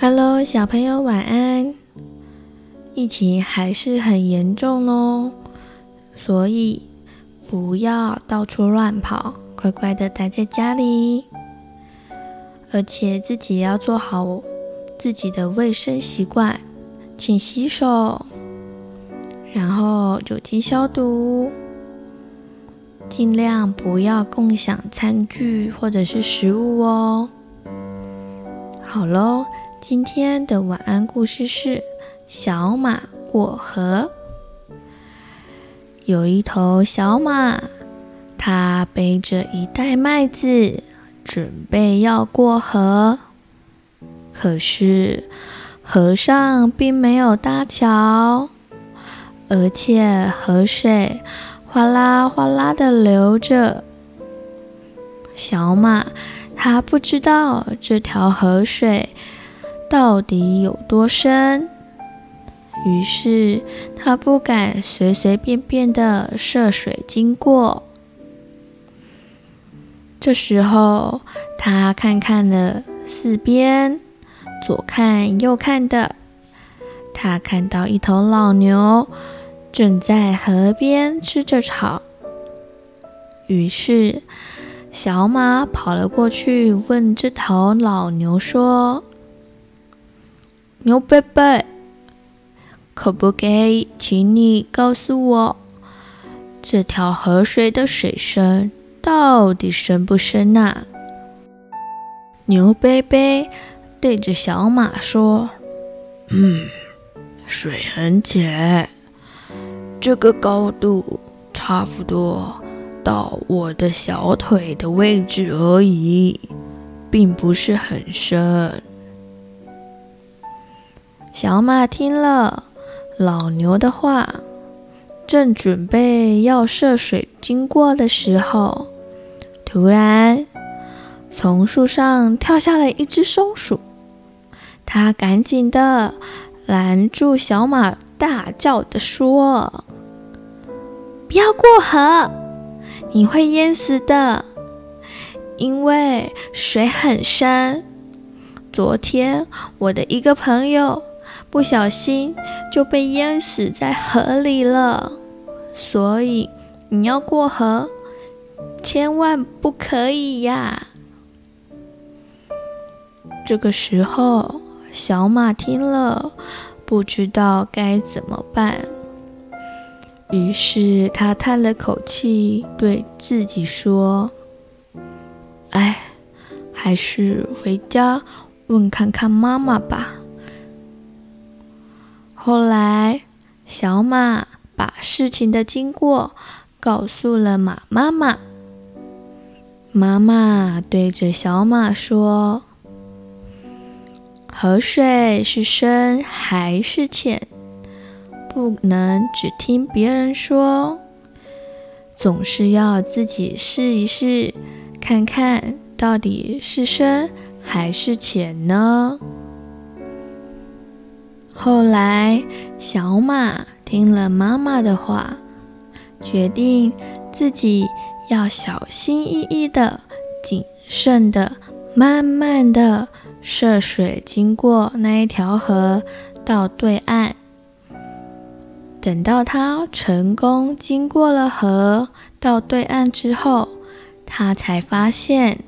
Hello，小朋友晚安。疫情还是很严重哦，所以不要到处乱跑，乖乖的待在家里。而且自己要做好自己的卫生习惯，请洗手，然后酒精消毒，尽量不要共享餐具或者是食物哦。好喽。今天的晚安故事是小马过河。有一头小马，它背着一袋麦子，准备要过河。可是河上并没有搭桥，而且河水哗啦哗啦的流着。小马它不知道这条河水。到底有多深？于是他不敢随随便便的涉水经过。这时候，他看看了四边，左看右看的，他看到一头老牛正在河边吃着草。于是，小马跑了过去，问这头老牛说。牛伯伯，可不可以请你告诉我，这条河水的水深到底深不深呐、啊？牛伯伯对着小马说：“嗯，水很浅，这个高度差不多到我的小腿的位置而已，并不是很深。”小马听了老牛的话，正准备要涉水经过的时候，突然从树上跳下了一只松鼠。它赶紧的拦住小马，大叫的说：“不要过河，你会淹死的，因为水很深。昨天我的一个朋友。”不小心就被淹死在河里了，所以你要过河，千万不可以呀！这个时候，小马听了，不知道该怎么办，于是他叹了口气，对自己说：“哎，还是回家问看看妈妈吧。”后来，小马把事情的经过告诉了马妈妈。妈妈对着小马说：“河水是深还是浅，不能只听别人说，总是要自己试一试，看看到底是深还是浅呢？”后来，小马听了妈妈的话，决定自己要小心翼翼的、谨慎的、慢慢的涉水经过那一条河到对岸。等到他成功经过了河到对岸之后，他才发现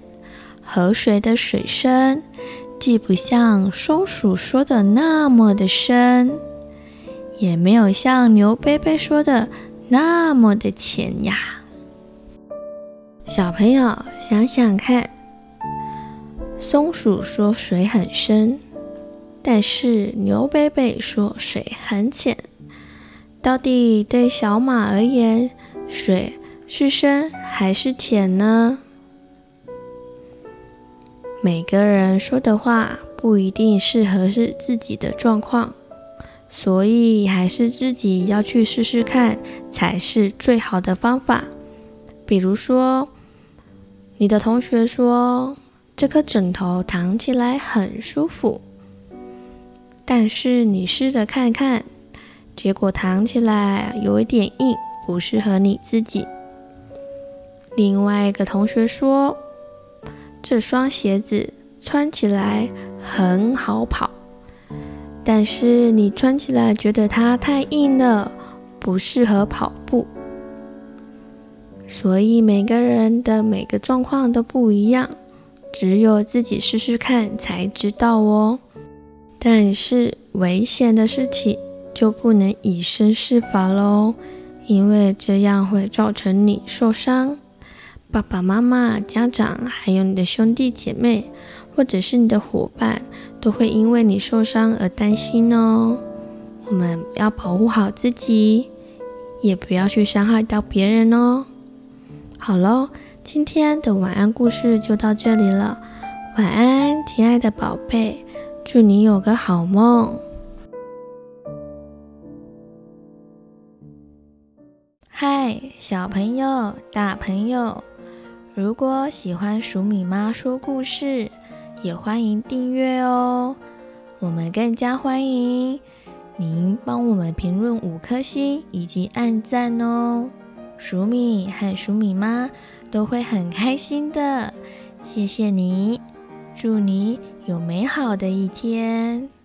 河水的水深。既不像松鼠说的那么的深，也没有像牛伯伯说的那么的浅呀。小朋友想想看，松鼠说水很深，但是牛伯伯说水很浅，到底对小马而言，水是深还是浅呢？每个人说的话不一定适合是自己的状况，所以还是自己要去试试看才是最好的方法。比如说，你的同学说这颗枕头躺起来很舒服，但是你试着看看，结果躺起来有一点硬，不适合你自己。另外一个同学说，这双鞋子穿起来很好跑，但是你穿起来觉得它太硬了，不适合跑步。所以每个人的每个状况都不一样，只有自己试试看才知道哦。但是危险的事情就不能以身试法喽，因为这样会造成你受伤。爸爸妈妈、家长，还有你的兄弟姐妹，或者是你的伙伴，都会因为你受伤而担心哦。我们要保护好自己，也不要去伤害到别人哦。好喽，今天的晚安故事就到这里了。晚安，亲爱的宝贝，祝你有个好梦。嗨，小朋友、大朋友。如果喜欢鼠米妈说故事，也欢迎订阅哦。我们更加欢迎您帮我们评论五颗星以及按赞哦。鼠米和鼠米妈都会很开心的。谢谢你，祝你有美好的一天。